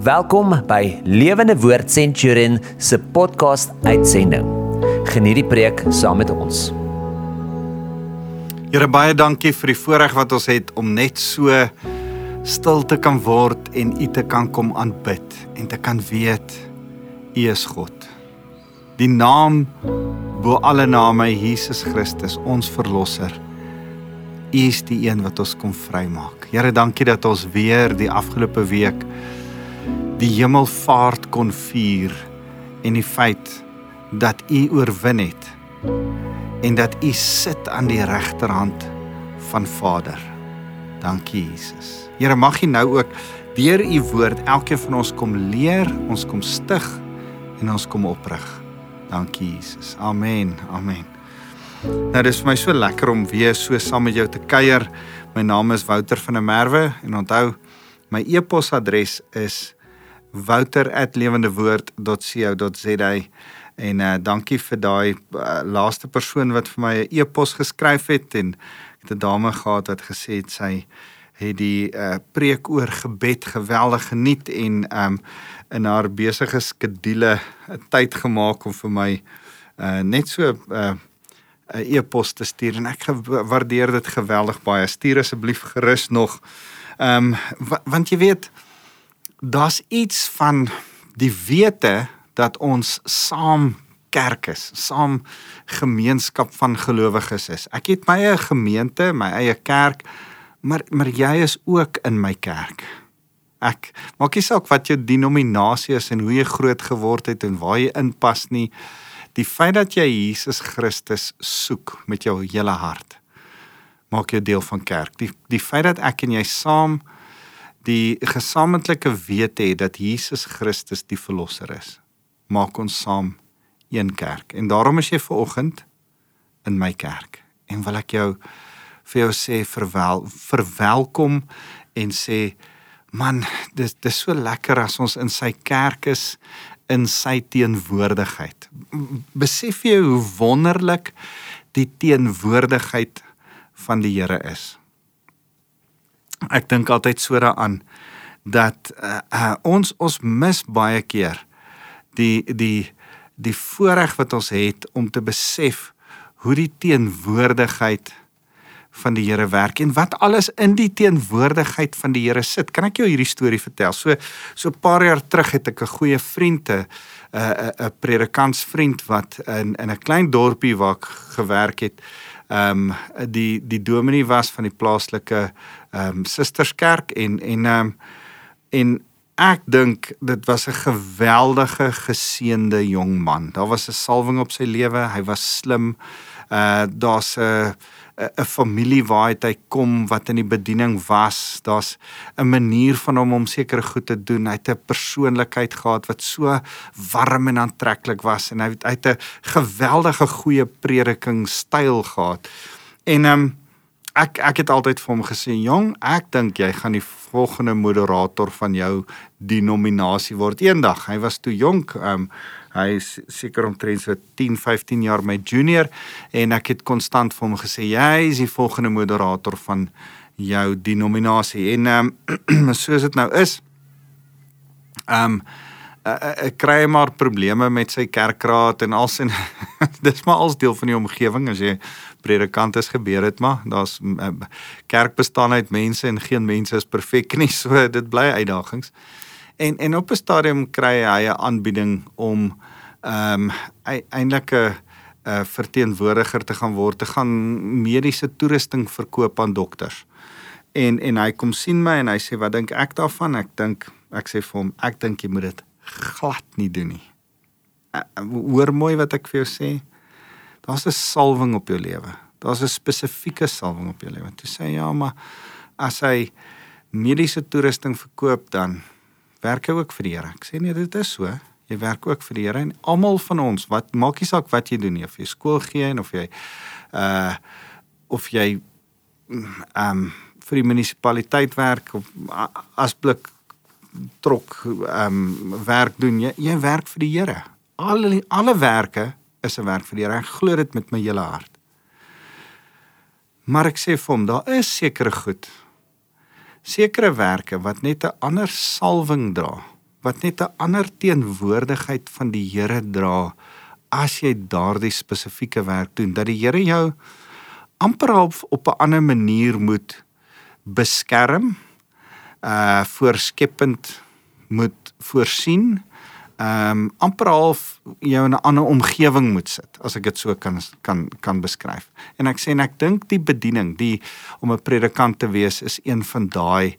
Welkom by Lewende Woord Centurion se podcast uitsending. Geniet die preek saam met ons. Here baie dankie vir die voorreg wat ons het om net so stil te kan word en U te kan kom aanbid en te kan weet U is God. Die naam bo alle name Jesus Christus, ons verlosser. U is die een wat ons kom vrymaak. Here, dankie dat ons weer die afgelope week die hemelvaart kon vier en die feit dat u oorwin het en dat u sit aan die regterhand van Vader. Dankie Jesus. Here mag U nou ook deur u woord elkeen van ons kom leer, ons kom stig en ons kom oprig. Dankie Jesus. Amen. Amen. Nou dis vir my so lekker om weer so saam met jou te kuier. My naam is Wouter van der Merwe en onthou my e-posadres is wouter@lewendewoord.co.za en uh, dankie vir daai uh, laaste persoon wat vir my 'n e-pos geskryf het en ek het 'n dame gehad wat gesê het sy het die uh, preek oor gebed geweldig geniet en um, in haar besige skedule tyd gemaak om vir my uh, net so 'n uh, e-pos te stuur en ek waardeer dit geweldig baie. Stuur asseblief gerus nog. Ehm um, want jy weet daar's iets van die wete dat ons saam kerk is, saam gemeenskap van gelowiges is. Ek het my eie gemeente, my eie kerk, maar maar jy is ook in my kerk. Ek maak nie saak wat jou denominasie is en hoe jy groot geword het en waar jy inpas nie. Die feit dat jy Jesus Christus soek met jou hele hart maak jou deel van kerk. Die die feit dat ek en jy saam die gesamentlike wete het dat Jesus Christus die verlosser is, maak ons saam een kerk. En daarom is jy ver oggend in my kerk. En wil ek jou vir jou sê verwel verwelkom en sê man, dis dis so lekker as ons in sy kerk is in sy teenwoordigheid. Besef jy hoe wonderlik die teenwoordigheid van die Here is? Ek dink altyd so daaraan dat uh, uh, ons ons mis baie keer die die die voorreg wat ons het om te besef hoe die teenwoordigheid van die Here werk en wat alles in die teenwoordigheid van die Here sit. Kan ek jou hierdie storie vertel? So so 'n paar jaar terug het ek 'n goeie vriend, 'n 'n 'n predikantsvriend wat in in 'n klein dorpie waar ek gewerk het, ehm um, die die dominee was van die plaaslike ehm um, Susterskerk en en ehm um, en ek dink dit was 'n geweldige geseënde jong man. Daar was 'n salwing op sy lewe. Hy was slim. Uh daar's 'n 'n familie waar hy kom wat in die bediening was. Daar's 'n manier van hom om sekere goed te doen. Hy het 'n persoonlikheid gehad wat so warm en aantreklik was en hy het, hy het 'n geweldige goeie prediking styl gehad. En ehm um, ek ek het altyd vir hom gesê, "Jong, ek dink jy gaan die volgende moderator van jou denominasie word eendag." Hy was toe jonk, ehm um, hy is seker omtrent so 10, 15 jaar my junior en ek het konstant vir hom gesê, "Jy is die volgende moderator van jou denominasie." En ehm um, soos dit nou is, ehm um, ek kry maar probleme met sy kerkraad en als en dis maar als deel van die omgewing. As jy predikant is gebeur dit maar. Daar's eh, kerk bestaan uit mense en geen mense is perfek nie so dit bly uitdagings en en op 'n stadium kry hy 'n aanbieding om ehm um, eintlik 'n 'n verteenwoordiger te gaan word te gaan mediese toerusting verkoop aan dokters en en hy kom sien my en hy sê wat dink ek daarvan ek dink ek sê vir hom ek dink jy moet dit glad nie doen nie. Hoor mooi wat ek vir jou sê. Daar's 'n salwing op jou lewe. Daar's 'n spesifieke salwing op jou lewe. Toe sê ja, maar as hy mediese toerusting verkoop dan werk hy ook vir die Here. Ek sê nee, dit is so. Jy werk ook vir die Here en almal van ons, wat maak nie saak wat jy doen nie, of jy skool gee of jy uh of jy um vir die munisipaliteit werk of as blik trok ehm um, werk doen. Jy jy werk vir die Here. Alle alle werke is 'n werk vir die Here. Ek glo dit met my hele hart. Maar ek sê vir hom, daar is sekere goed. Sekere werke wat net 'n ander salwing dra wat net 'n ander teenwoordigheid van die Here dra as jy daardie spesifieke werk doen. Dat die Here jou amper op op 'n ander manier moet beskerm uh voorskepend moet voorsien ehm um, amper half jou in 'n ander omgewing moet sit as ek dit so kan kan kan beskryf. En ek sê en ek dink die bediening, die om 'n predikant te wees is een van daai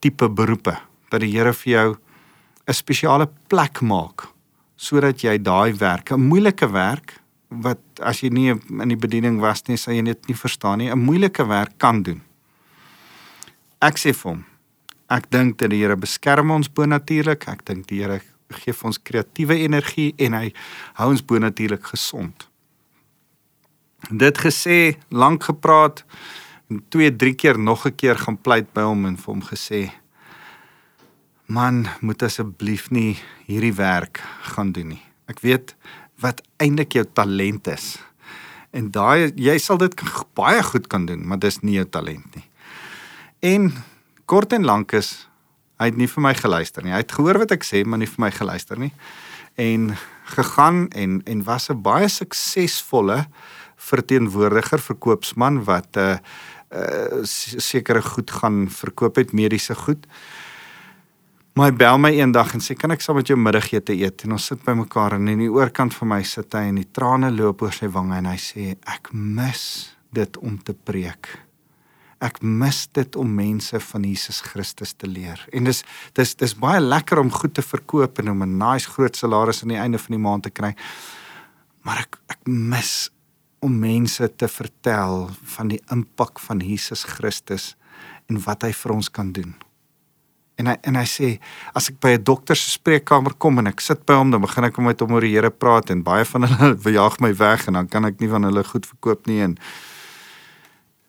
tipe beroepe dat die Here vir jou 'n spesiale plek maak sodat jy daai werk, 'n moeilike werk wat as jy nie in die bediening was nie, sou jy dit nie verstaan nie, 'n moeilike werk kan doen. Ek sê vir hom, ek dink dat die Here beskerm ons bo natuurlik. Ek dink die Here gee vir ons kreatiewe energie en hy hou ons bo natuurlik gesond. Dit gesê, lank gepraat en twee, drie keer nog 'n keer gaan pleit by hom en vir hom gesê: "Man, moet asseblief nie hierdie werk gaan doen nie. Ek weet wat eintlik jou talent is. En daai jy sal dit baie goed kan doen, maar dis nie jou talent nie." En kort en lank is hy het nie vir my geluister nie. Hy het gehoor wat ek sê, maar nie vir my geluister nie. En gegaan en en was 'n baie suksesvolle verteenwoordiger verkoopsman wat 'n uh, uh, sekere goed gaan verkoop het mediese goed. Maar hy bel my eendag en sê kan ek saam met jou middagete eet en ons sit by mekaar en in die oorkant van my sit hy en die trane loop oor sy wange en hy sê ek mis dit om te preek. Ek mis dit om mense van Jesus Christus te leer. En dis dis dis baie lekker om goed te verkoop en om 'n nice groot salaris aan die einde van die maand te kry. Maar ek ek mis om mense te vertel van die impak van Jesus Christus en wat hy vir ons kan doen. En hy en hy sê as ek by 'n dokter se spreekkamer kom en ek sit by hom dan begin ek met hom oor die Here praat en baie van hulle verjaag my weg en dan kan ek nie van hulle goed verkoop nie en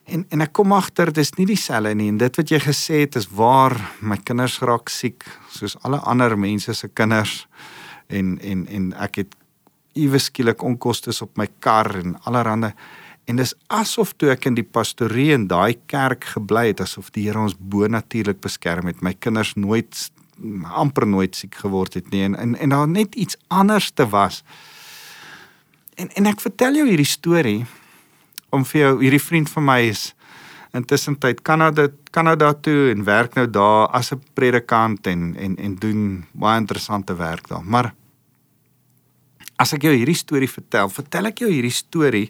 en en ek kom agter dis nie dieselfde nie en dit wat jy gesê het is waar my kinders raak siek soos alle ander mense se kinders en en en ek het iewes skielik onkoste op my kar en allerhande en dis asof toe ek in die pastorie in daai kerk gebly het asof die Here ons bo natuurlik beskerm het my kinders nooit amper nooit siek geword het nie en en, en daar net iets anders te was. En en ek vertel jou hierdie storie om vir jou hierdie vriend van my is intussen tyd Kanada Kanada toe en werk nou daar as 'n predikant en en en doen baie interessante werk daar maar As ek jou hierdie storie vertel, vertel ek jou hierdie storie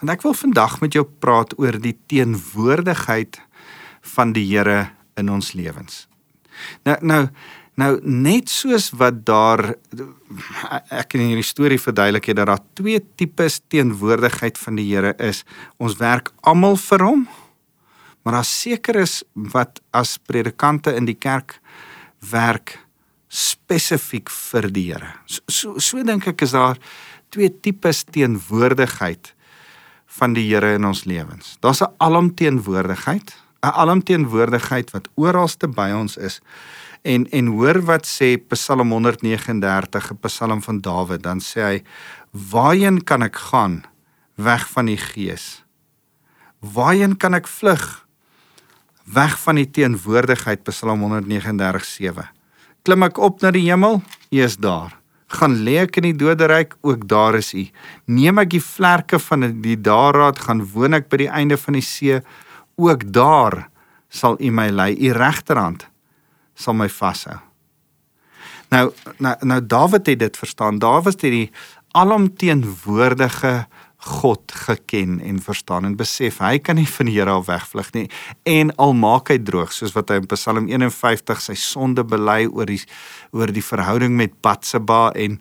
want ek wil vandag met jou praat oor die teenwoordigheid van die Here in ons lewens. Nou nou nou net soos wat daar ek in hierdie storie verduidelik het dat daar twee tipes teenwoordigheid van die Here is. Ons werk almal vir hom, maar daar seker is wat as predikante in die kerk werk spesifiek vir die Here. So so, so dink ek is daar twee tipes teenwoordigheid van die Here in ons lewens. Daar's 'n alomteenwoordigheid, 'n alomteenwoordigheid wat oralste by ons is. En en hoor wat sê Psalm 139, 'n Psalm van Dawid, dan sê hy: "Waarheen kan ek gaan weg van die Gees? Waarheen kan ek vlug weg van die teenwoordigheid?" Psalm 139:7 klim ek op na die hemel, U is daar. Gaan lê ek in die doderyk, ook daar is U. Neem ek die vlerke van die daarraad, gaan woon ek by die einde van die see, ook daar sal U my lei. U regterhand sal my vashou. Nou nou nou Dawid het dit verstaan. Dawid het die alomteenwoordige God geken en verstaan en besef hy kan nie van die Here af wegvlug nie en al maak hy droog soos wat hy in Psalm 51 sy sonde bely oor die oor die verhouding met Batseba en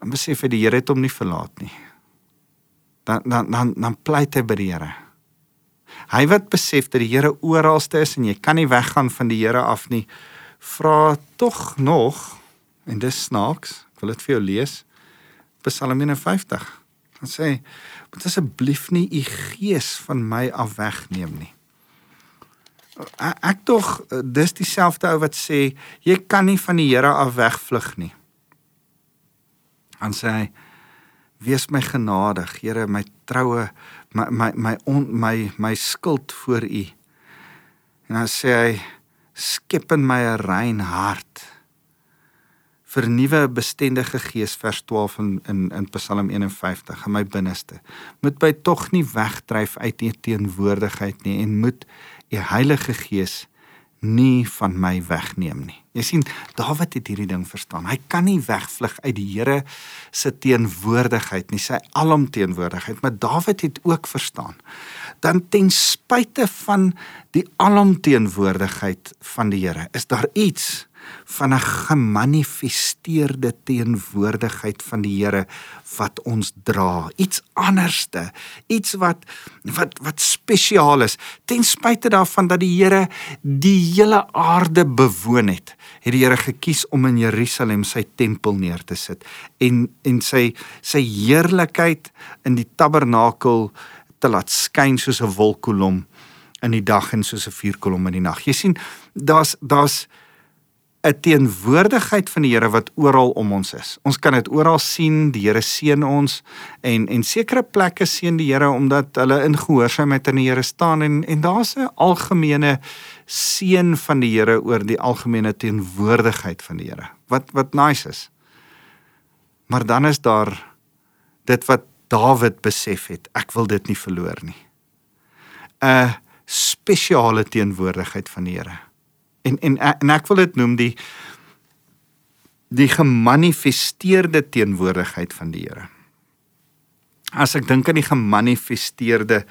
dan besef hy die Here het hom nie verlaat nie. Dan dan dan dan pleit hy by die Here. Hy wat besef dat die Here oralste is en jy kan nie weggaan van die Here af nie, vra tog nog en dis snaaks, ek wil dit vir jou lees. Psalm 51 Dan sê hy: "Moet asseblief nie u gees van my af wegneem nie." Ek tog dis dieselfde ou wat sê jy kan nie van die Here af wegvlug nie. Dan sê hy: "Wees my genadig, Here, my troue, my my my on, my my skuld voor U." En dan sê hy: "Skep in my 'n rein hart vernuwe 'n bestendige gees vers 12 in in in Psalm 51 in my binneste. Moet my tog nie wegdryf uit u teenwoordigheid nie en moet u Heilige Gees nie van my wegneem nie. Jy sien, Dawid het hierdie ding verstaan. Hy kan nie wegvlug uit die Here se teenwoordigheid nie, sy alomteenwoordigheid, maar Dawid het ook verstaan dan ten spyte van die alomteenwoordigheid van die Here, is daar iets van 'n gemanifesteerde teenwoordigheid van die Here wat ons dra. Iets anderste, iets wat wat wat spesiaal is. Ten spyte daarvan dat die Here die hele aarde bewoon het, het die Here gekies om in Jerusalem sy tempel neer te sit en en sy sy heerlikheid in die tabernakel te laat skyn soos 'n wolkkolom in die dag en soos 'n vuurkolom in die nag. Jy sien, daar's daar's 'n teenwoordigheid van die Here wat oral om ons is. Ons kan dit oral sien, die Here seën ons en en sekere plekke seën die Here omdat hulle in gehoorsaamheid aan die Here staan en en daar's 'n algemene seën van die Here oor die algemene teenwoordigheid van die Here. Wat wat nice is. Maar dan is daar dit wat Dawid besef het, ek wil dit nie verloor nie. 'n spesiale teenwoordigheid van die Here en en en ek wil dit noem die die gemanifesteerde teenwoordigheid van die Here. As ek dink aan die gemanifesteerde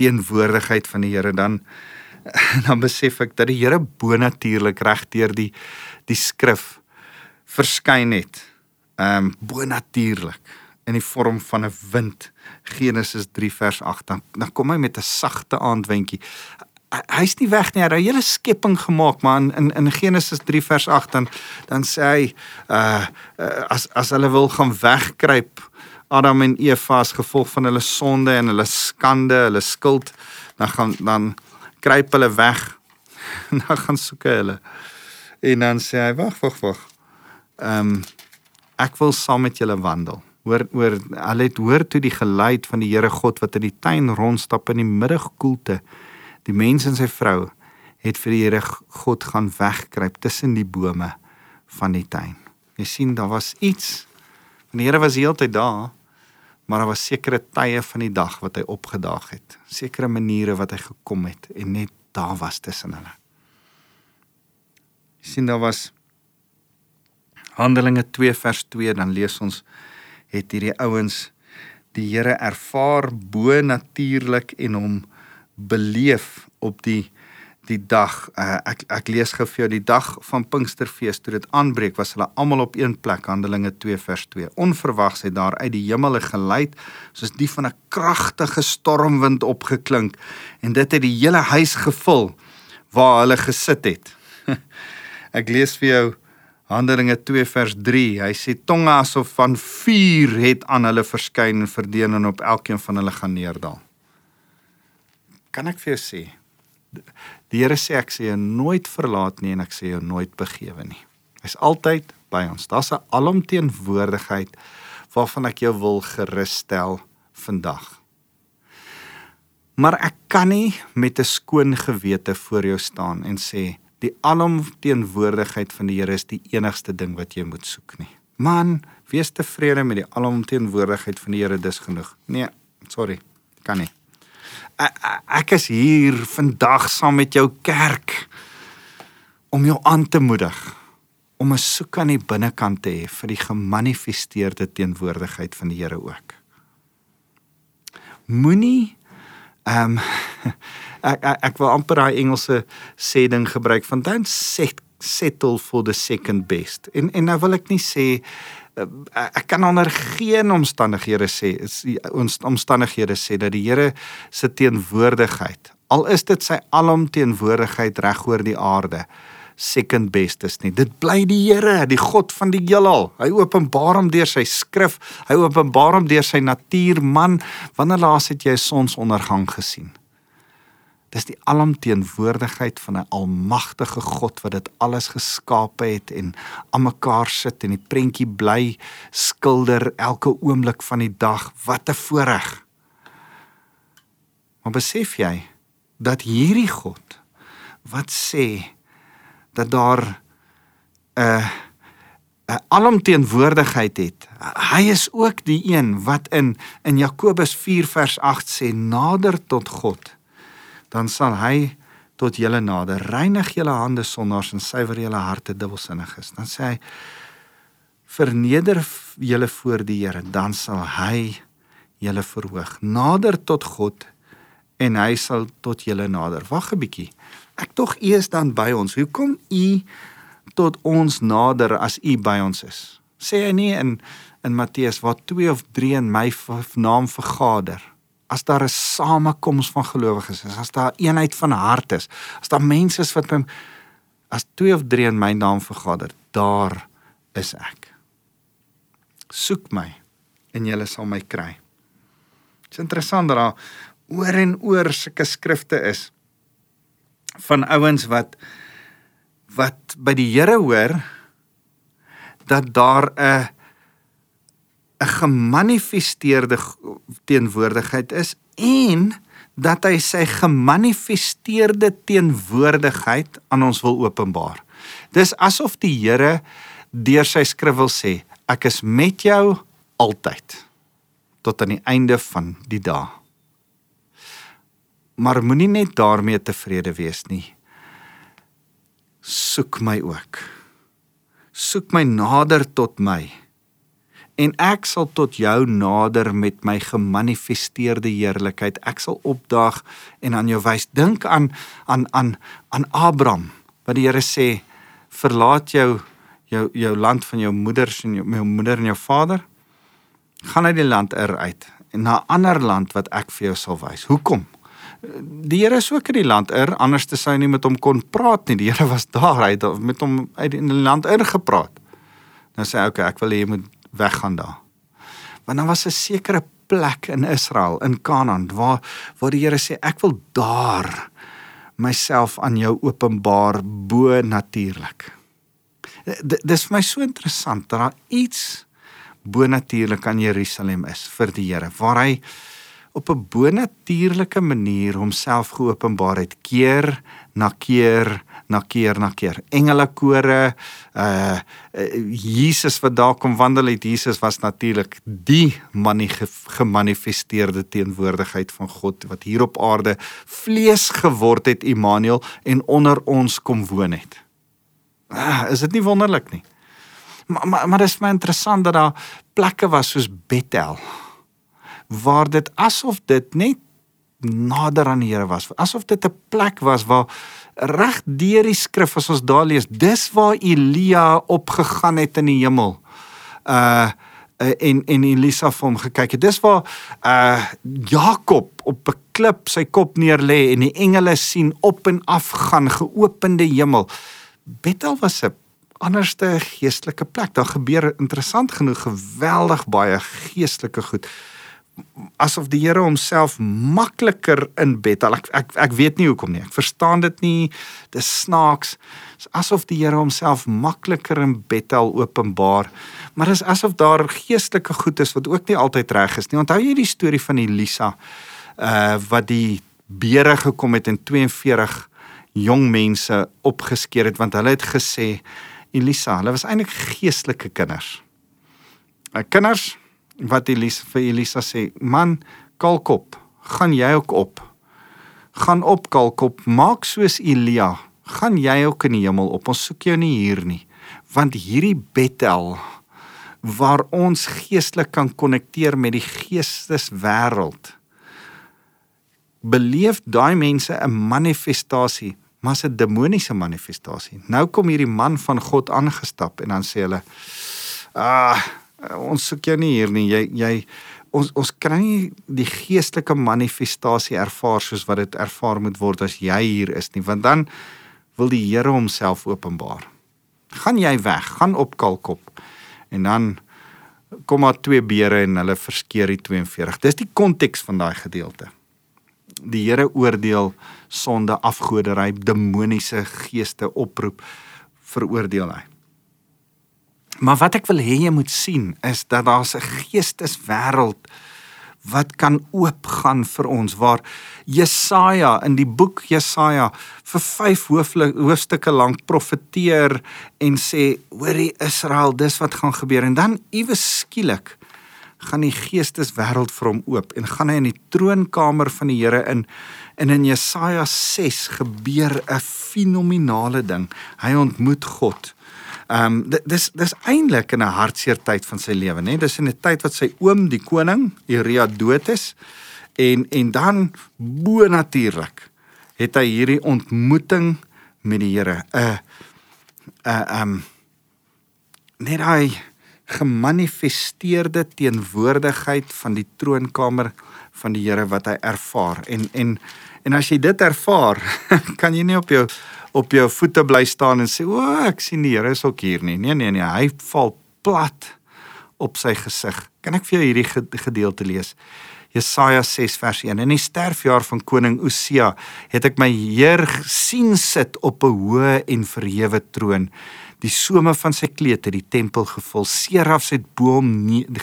teenwoordigheid van die Here dan dan besef ek dat die Here bonatuurlik regdeur die die skrif verskyn het. Ehm um, bonatuurlik in die vorm van 'n wind. Genesis 3 vers 8. Dan, dan kom hy met 'n sagte aandwentjie hy's nie weg nie. Hy het 'n hele skepping gemaak, maar in in Genesis 3 vers 8 dan dan sê hy uh, uh as as hulle wil gaan wegkruip Adam en Eva as gevolg van hulle sonde en hulle skande, hulle skuld, dan gaan dan kruip hulle weg. dan gaan soek hulle. En dan sê hy wag, wag, wag. Ehm um, ek wil saam met julle wandel. Hoor hoor hulle het hoor toe die geluid van die Here God wat in die tuin rondstap in die middagkoelte. Die mens en sy vrou het vir die Here God gaan wegkruip tussen die bome van die tuin. Jy sien daar was iets. Die Here was heeltyd daar, maar daar was sekere tye van die dag wat hy opgedaag het. Sekere maniere wat hy gekom het en net daar was tussen hulle. Jy sien daar was Handelinge 2 vers 2 dan lees ons het hierdie ouens die Here ervaar bo natuurlik en hom beleef op die die dag. Uh, ek ek lees gou vir jou die dag van Pinksterfees toe dit aanbreek was hulle almal op een plek Handelinge 2 vers 2 onverwags het daar uit die hemel 'n geluid soos die van 'n kragtige stormwind opgeklink en dit het die hele huis gevul waar hulle gesit het. Ek lees vir jou Handelinge 2 vers 3 hy sê tonge asof van vuur het aan hulle verskyn en verdeen en op elkeen van hulle gaan neerdal kan ek vir jou sê die Here sê ek sê jou nooit verlaat nie en ek sê jou nooit begewe nie. Hy's altyd by ons. Daar's 'n alomteenwoordigheid waarvan ek jou wil gerusstel vandag. Maar ek kan nie met 'n skoon gewete voor jou staan en sê die alomteenwoordigheid van die Here is die enigste ding wat jy moet soek nie. Man, wees tevrede met die alomteenwoordigheid van die Here dis genoeg. Nee, sorry, kan nie ek is hier vandag saam met jou kerk om jou aan te moedig om 'n soek aan die binnekant te hê vir die gemanifesteerde teenwoordigheid van die Here ook. Moenie ehm um, ek, ek ek wil amper daai Engelse sê ding gebruik van don't set, settle for the second best. En en nou wil ek nie sê ek kan onder geen omstandighede sê ons omstandighede sê dat die Here se teenwoordigheid al is dit sy alomteenwoordigheid reg oor die aarde second best is nie. Dit bly die Here die God van die heelal. Hy openbaar hom deur sy skrif hy openbaar hom deur sy natuur man wanneer laas het jy sonsondergang gesien Dis die alomteenwoordigheid van 'n almagtige God wat dit alles geskape het en aan mekaar sit en die prentjie bly skilder elke oomblik van die dag. Wat 'n voorreg. Maar besef jy dat hierdie God wat sê dat daar 'n 'n alomteenwoordigheid het. Hy is ook die een wat in in Jakobus 4 vers 8 sê nader tot God. Dan sal hy tot julle nader. Reinig julle hande sondaars en suiwer julle harte dubbelsinniges. Dan sê hy verneder julle voor die Here, dan sal hy julle verhoog. Nader tot God en hy sal tot julle nader. Wag 'n bietjie. Ek tog u is dan by ons. Hoekom u tot ons nader as u by ons is. Sê hy nie in in Matteus waar 2 of 3 in my naam vergader. As daar 'n samekoms van gelowiges is, as daar eenheid van hart is, as daar mense is wat by as 2 of 3 in my naam vergader, daar is ek. Soek my en jy sal my kry. Dit is interessant dat daar oor en oor sulke skrifte is van ouens wat wat by die Here hoor dat daar 'n 'n gemanifesteerde teenwoordigheid is en dat hy sy gemanifesteerde teenwoordigheid aan ons wil openbaar. Dis asof die Here deur sy skrif wil sê, ek is met jou altyd tot aan die einde van die dae. Maar moenie net daarmee tevrede wees nie soek my ook. Soek my nader tot my. En ek sal tot jou nader met my gemanifesteerde heerlikheid. Ek sal opdaag en aan jou wys. Dink aan aan aan aan Abraham wat die Here sê verlaat jou jou jou land van jou moeders en jou, jou moeder en jou vader gaan uit die land er uit en na 'n ander land wat ek vir jou sal wys. Hoekom? die Here is ook in die land er anders te sy nie met hom kon praat nie. Die Here was daar, hy het met hom uit in die land ingepraat. Nou sê hy, okay, ek wil hê jy moet weggaan daar. Want dan was 'n sekere plek in Israel, in Kanaan, waar waar die Here sê ek wil daar myself aan jou openbaar bo natuurlik. Dis vir my so interessant dat daar iets bo natuurlik aan Jerusalem is vir die Here waar hy op 'n bonatuurlike manier homself geopenbaar het keer na keer na keer na keer engele kore uh, uh Jesus wat daar kom wandel het Jesus was natuurlik die gemanifesteerde teenwoordigheid van God wat hier op aarde vlees geword het Immanuel en onder ons kom woon het uh, is dit nie wonderlik nie maar maar, maar dit is my interessant dat daar plekke was soos Bethel waar dit asof dit net nader aan die Here was. Asof dit 'n plek was waar reg deur die skrif as ons daar lees, dis waar Elia opgegaan het in die hemel. Uh en en Elisa vir hom gekyk het. Dis waar uh Jakob op 'n klip sy kop neer lê en die engele sien op en af gaan geopende hemel. Bethel was 'n anderste geestelike plek. Daar gebeur interessant genoeg geweldig baie geestelike goed asof die Here homself makliker in Bethel. Ek ek ek weet nie hoekom nie. Ek verstaan dit nie. Dis snaaks. Asof die Here homself makliker in Bethel openbaar. Maar dis asof daar geestelike goed is wat ook nie altyd reg is nie. Onthou jy die storie van Elisa uh wat die beere gekom het en 42 jong mense opgeskeer het want hulle het gesê Elisa, hulle was eintlik geestelike kinders. Uh kinders wat Elisa vir Elisa sê, man, kalkop, gaan jy ook op. Gaan op kalkop, maak soos Elia, gaan jy ook in die hemel op. Ons soek jou nie hier nie, want hierdie Bethel waar ons geestelik kan konnekteer met die geesteswêreld. Beleef daai mense 'n manifestasie, maar 'n demoniese manifestasie. Nou kom hierdie man van God aangestap en dan sê hulle: "Ah, ons soek jou nie hier nie. Jy jy ons ons kry nie die geestelike manifestasie ervaar soos wat dit ervaar moet word as jy hier is nie, want dan wil die Here homself openbaar. Gaan jy weg, gaan op kalkop. En dan kom maar twee beere en hulle verskeer die 42. Dis die konteks van daai gedeelte. Die Here oordeel sonde, afgoderry, demoniese geeste oproep veroordeel hy. Maar wat ek wil hê jy moet sien is dat daar's 'n geesteswêreld wat kan oopgaan vir ons waar Jesaja in die boek Jesaja vir 5 hoofstukke lank profeteer en sê hoorie Israel dis wat gaan gebeur. En dan iewes skielik gaan die geesteswêreld vir hom oop en gaan hy in die troonkamer van die Here in en in Jesaja 6 gebeur 'n fenominale ding. Hy ontmoet God Ehm um, dis dis eintlik in 'n hartseer tyd van sy lewe, né? Dis in 'n tyd wat sy oom, die koning, Uria dood is en en dan bo natuurlik het hy hierdie ontmoeting met die Here. 'n 'n ehm um, net hy gemanifesteerde teenwoordigheid van die troonkamer van die Here wat hy ervaar. En en en as jy dit ervaar, kan jy nie op jou op jou voete bly staan en sê o, ek sien die Here is ook hier nie. Nee nee nee, hy val plat op sy gesig. Kan ek vir jou hierdie gedeelte lees? Jesaja 6 vers 1. In die sterfjaar van koning Osia het ek my Heer sien sit op 'n hoë en verhewe troon die some van sy kleed het die tempel gevul. Serafs het bo hom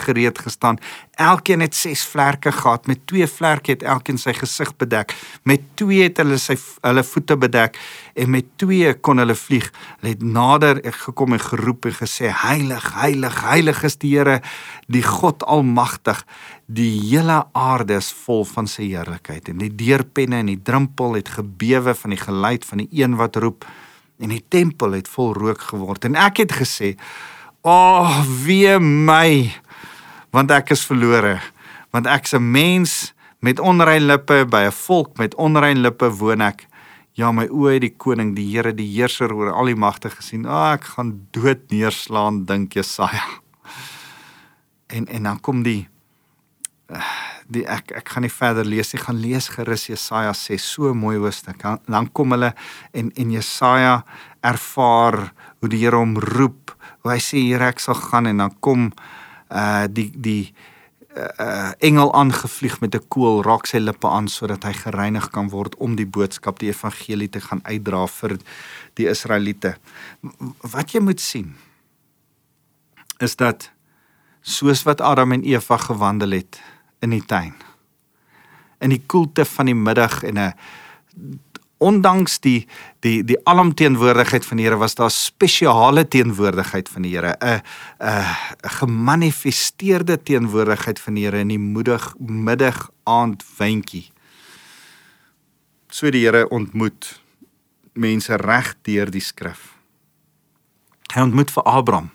gereed gestaan. Elkeen het 6 vlerke gehad. Met 2 vlerke het elkeen sy gesig bedek. Met 2 het hulle sy hulle voete bedek en met 2 kon hulle vlieg. Hulle het nader gekom en geroep en gesê: Heilig, heilig, heilig is die Here, die God Almagtig. Die hele aarde is vol van sy heerlikheid. En die deurpenne en die drumpel het gebewe van die geluid van die een wat roep en die tempel het vol rook geword. En ek het gesê ag oh, wee my want ek is verlore. Want ek's 'n mens met onrein lippe by 'n volk met onrein lippe woon ek. Ja my oë het die koning die Here die heerser oor al die magte gesien. Ag oh, ek gaan dood neerslaan dink Jesaja. En en dan kom die die ek ek gaan nie verder lees nie. Gaan lees gerus Jesaja sê so mooi hoofstuk. Dan kom hulle en en Jesaja ervaar hoe die Here hom roep. Hoe hy sê hier ek sal gaan. En dan kom uh die die uh engel aangevlieg met 'n koel raak sy lippe aan sodat hy gereinig kan word om die boodskap die evangelie te gaan uitdra vir die Israeliete. Wat jy moet sien is dat soos wat Adam en Eva gewandel het in die tuin. In die koelte van die middag en 'n ondanks die die die alomteenwoordigheid van die Here was daar spesiale teenwoordigheid van die Here, 'n 'n gemanifesteerde teenwoordigheid van die Here in die moedig middag aand wyntjie. So die Here ontmoet mense reg deur die skrif. Hy ontmoet vir Abraham.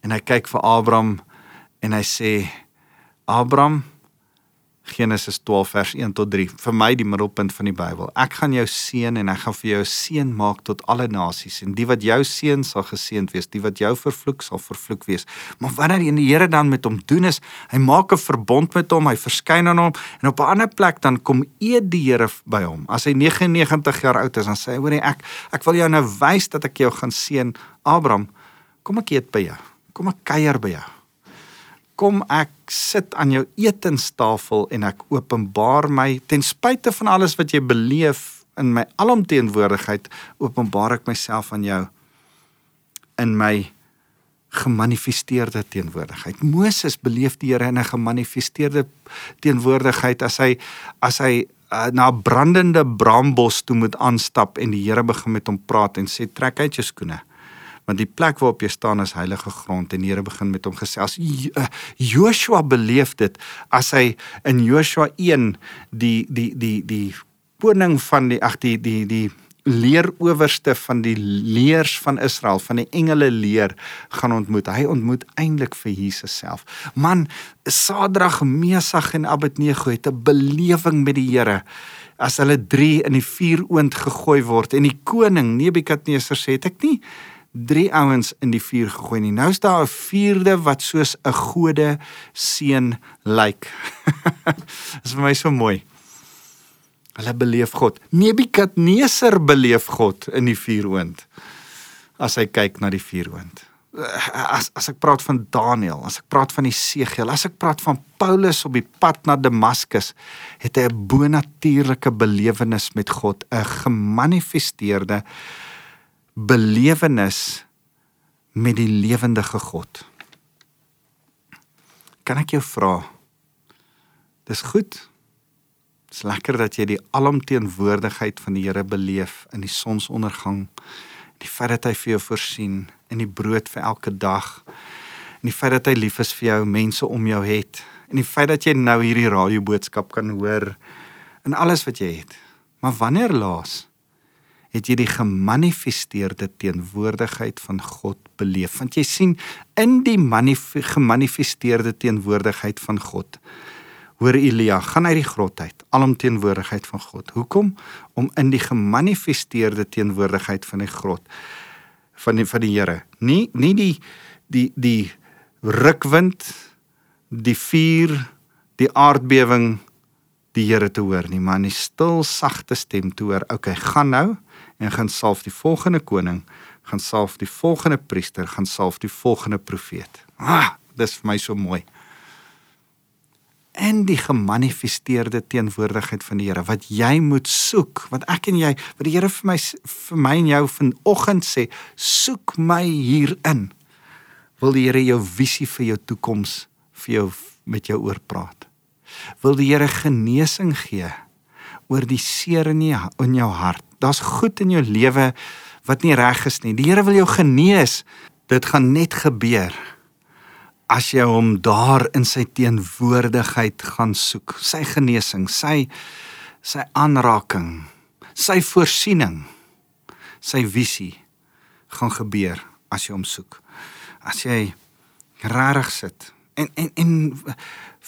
En hy kyk vir Abraham en hy sê Abraham Genesis 12 vers 1 tot 3 vir my die middelpunt van die Bybel. Ek gaan jou seën en ek gaan vir jou seën maak tot alle nasies en die wat jou seën sal geseënd wees, die wat jou vervloek sal vervloek wees. Maar wanneer die Here dan met hom doen is, hy maak 'n verbond met hom, hy verskyn aan hom en op 'n ander plek dan kom eet die Here by hom. As hy 99 jaar oud is, dan sê hy: "Hoerie ek ek wil jou nou wys dat ek jou gaan seën, Abraham. Kom ek eet by jou. Kom ek kuier by jou." Kom ek sit aan jou etenstafel en ek openbaar my ten spyte van alles wat jy beleef in my alomteenwoordigheid openbaar ek myself aan jou in my gemanifesteerde teenwoordigheid. Moses beleef die Here in 'n gemanifesteerde teenwoordigheid as hy as hy uh, na brandende brambos toe moet aanstap en die Here begin met hom praat en sê trek uit jou skoene want die plek waarop jy staan is heilige grond en die Here begin met hom gesels. Eh, Joshua beleef dit as hy in Joshua 1 die die die die koning van die ag die die die leerowerste van die leers van Israel van die engele leer gaan ontmoet. Hy ontmoet eintlik vir Jesus self. Man, Sadrag, Mesach en Abednego het 'n belewing met die Here as hulle 3 in die vuuroond gegooi word en die koning Nebukadneser sê het ek nie drie ouens in die vuur gegooi nie. Nou is daar 'n vierde wat soos 'n gode seun lyk. Dit is vir my so mooi. Hulle beleef God. Nebukadneser beleef God in die vuuroond as hy kyk na die vuuroond. As as ek praat van Daniël, as ek praat van Esegiel, as ek praat van Paulus op die pad na Damaskus, het hy 'n bonatuurlike belewenis met God, 'n gemanifesteerde belewenis met die lewendige God. Kan ek jou vra Dis goed. Dis lekker dat jy die alomteenwoordigheid van die Here beleef in die sonsondergang. Die feit dat hy vir jou voorsien in die brood vir elke dag. En die feit dat hy lief is vir jou, mense om jou het. En die feit dat jy nou hierdie radioboodskap kan hoor in alles wat jy het. Maar wanneer laas het jy die gemanifesteerde teenwoordigheid van God beleef? Want jy sien in die gemanifesteerde teenwoordigheid van God hoor Elia gaan uit die grot uit alomteenwoordigheid van God. Hoekom? Om in die gemanifesteerde teenwoordigheid van die grot van die van die Here. Nie nie die die die rukwind, die vuur, die aardbewing die Here te hoor nie, maar in die stil sagte stem te hoor. Okay, gaan nou en gaan salf die volgende koning, gaan salf die volgende priester, gaan salf die volgende profeet. Ah, dis vir my so mooi. En die gemanifesteerde teenwoordigheid van die Here wat jy moet soek, wat ek en jy, wat die Here vir my vir my en jou vanoggend sê, soek my hierin. Wil die Here jou visie vir jou toekoms vir jou met jou oor praat wil die Here genesing gee oor die seer in jou in jou hart. Daar's goed in jou lewe wat nie reg is nie. Die Here wil jou genees. Dit gaan net gebeur as jy hom daar in sy teenwoordigheid gaan soek. Sy genesing, sy sy aanraking, sy voorsiening, sy visie gaan gebeur as jy hom soek. As jy regtig sit en en en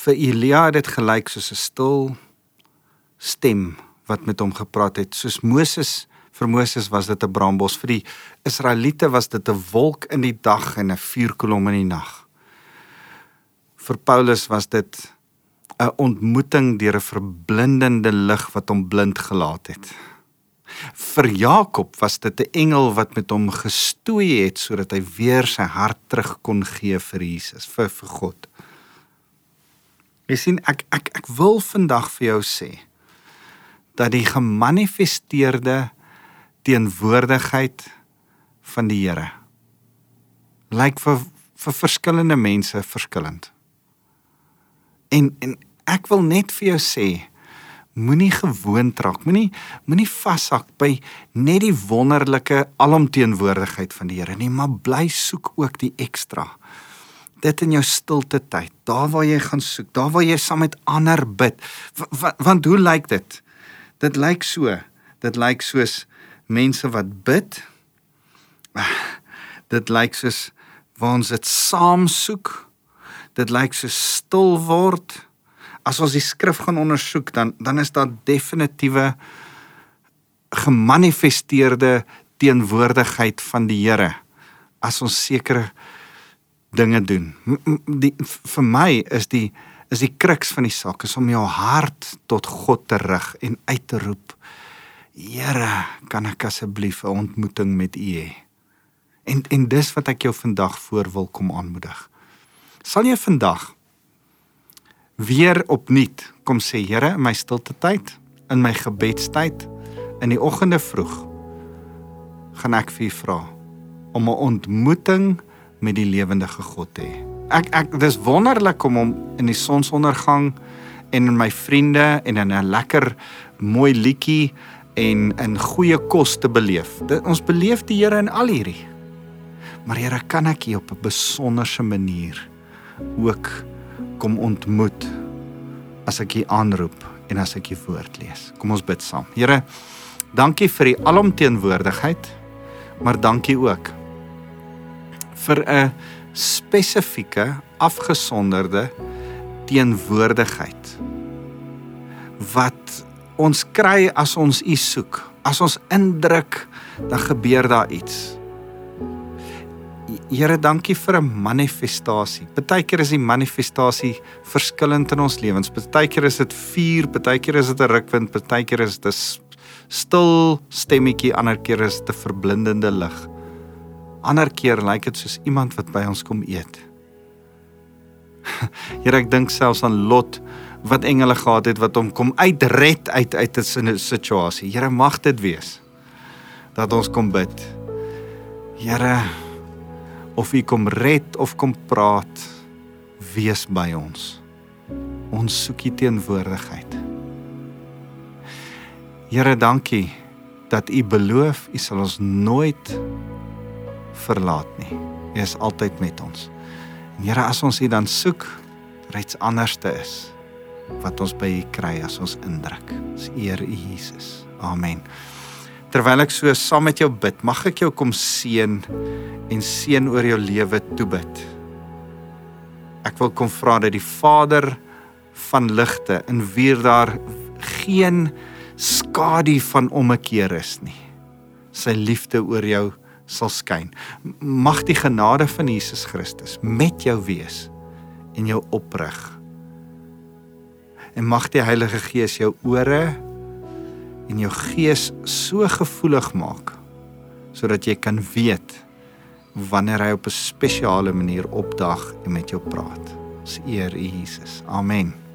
vir Elia het dit gelyk soos 'n stil stem wat met hom gepraat het. Soos Moses vir Moses was dit 'n brambos vir die Israeliete was dit 'n wolk in die dag en 'n vuurkolom in die nag. Vir Paulus was dit 'n ontmoeting deur 'n verblindende lig wat hom blind gelaat het. Vir Jakob was dit 'n engel wat met hom gestoei het sodat hy weer sy hart terug kon gee vir Jesus vir vir God. Jy sien ek ek ek wil vandag vir jou sê dat die gemanifesteerde teenwoordigheid van die Here lyk vir vir verskillende mense verskillend. En en ek wil net vir jou sê moenie gewoond raak, moenie moenie vashak by net die wonderlike alomteenwoordigheid van die Here nie, maar bly soek ook die ekstra dit in jou stilte tyd, daar waar jy gaan soek, daar waar jy saam met ander bid. Want, want hoe lyk dit? Dit lyk so. Dit lyk soos mense wat bid. Dit lyk soos waar ons dit saam soek. Dit lyk so stil word. As ons die skrif gaan ondersoek, dan dan is daar definitiewe gemanifesteerde teenwoordigheid van die Here as ons sekere dinge doen. Die vir my is die is die kruks van die saak is om jou hart tot God te rig en uit te roep. Here, kan ek asseblief 'n ontmoeting met U hê? En en dis wat ek jou vandag voor wil kom aanmoedig. Sal jy vandag weer opnuut kom sê Here in my stilte tyd, in my gebedstyd, in die oggende vroeg gaan ek vir U vra om 'n ontmoeting met die lewendige God hê. Ek ek dis wonderlik om hom in die sonsondergang en in my vriende en in 'n lekker mooi liedjie en in goeie kos te beleef. Dit ons beleef die Here in al hierdie. Maar Here, kan ek U op 'n besonderse manier ook kom ontmoet as ek U aanroep en as ek U woord lees. Kom ons bid saam. Here, dankie vir U alomteenwoordigheid, maar dankie ook vir 'n spesifieke afgesonderde teenwoordigheid wat ons kry as ons u soek as ons indruk dan gebeur daar iets Here dankie vir 'n manifestasie. Partykeer is die manifestasie verskillend in ons lewens. Partykeer is dit vuur, partykeer is dit 'n rukwind, partykeer is dit 'n stil stemmetjie, ander keer is dit 'n verblindende lig ander keer lyk dit soos iemand wat by ons kom eet. Here ek dink selfs aan Lot wat engele gehad het wat hom kom uitred uit uit 'n situasie. Here mag dit wees dat ons kom bid. Here of U kom red of kom praat, wees by ons. Ons soek U teenwoordigheid. Here, dankie dat U beloof U sal ons nooit verlaat nie. U is altyd met ons. En Here, as ons U dan soek, reeds anderste is wat ons by U kry as ons indruk. Ons eer U Jesus. Amen. Terwyl ek so saam met jou bid, mag ek jou kom seën en seën oor jou lewe toebid. Ek wil kom vra dat die Vader van ligte in wie daar geen skadu van ommekeer is nie. Sy liefde oor jou sal skyn. Mag die genade van Jesus Christus met jou wees en jou oprig. En mag die Heilige Gees jou ore en jou gees so gevoelig maak sodat jy kan weet wanneer hy op 'n spesiale manier opdag en met jou praat. Ons eer U Jesus. Amen.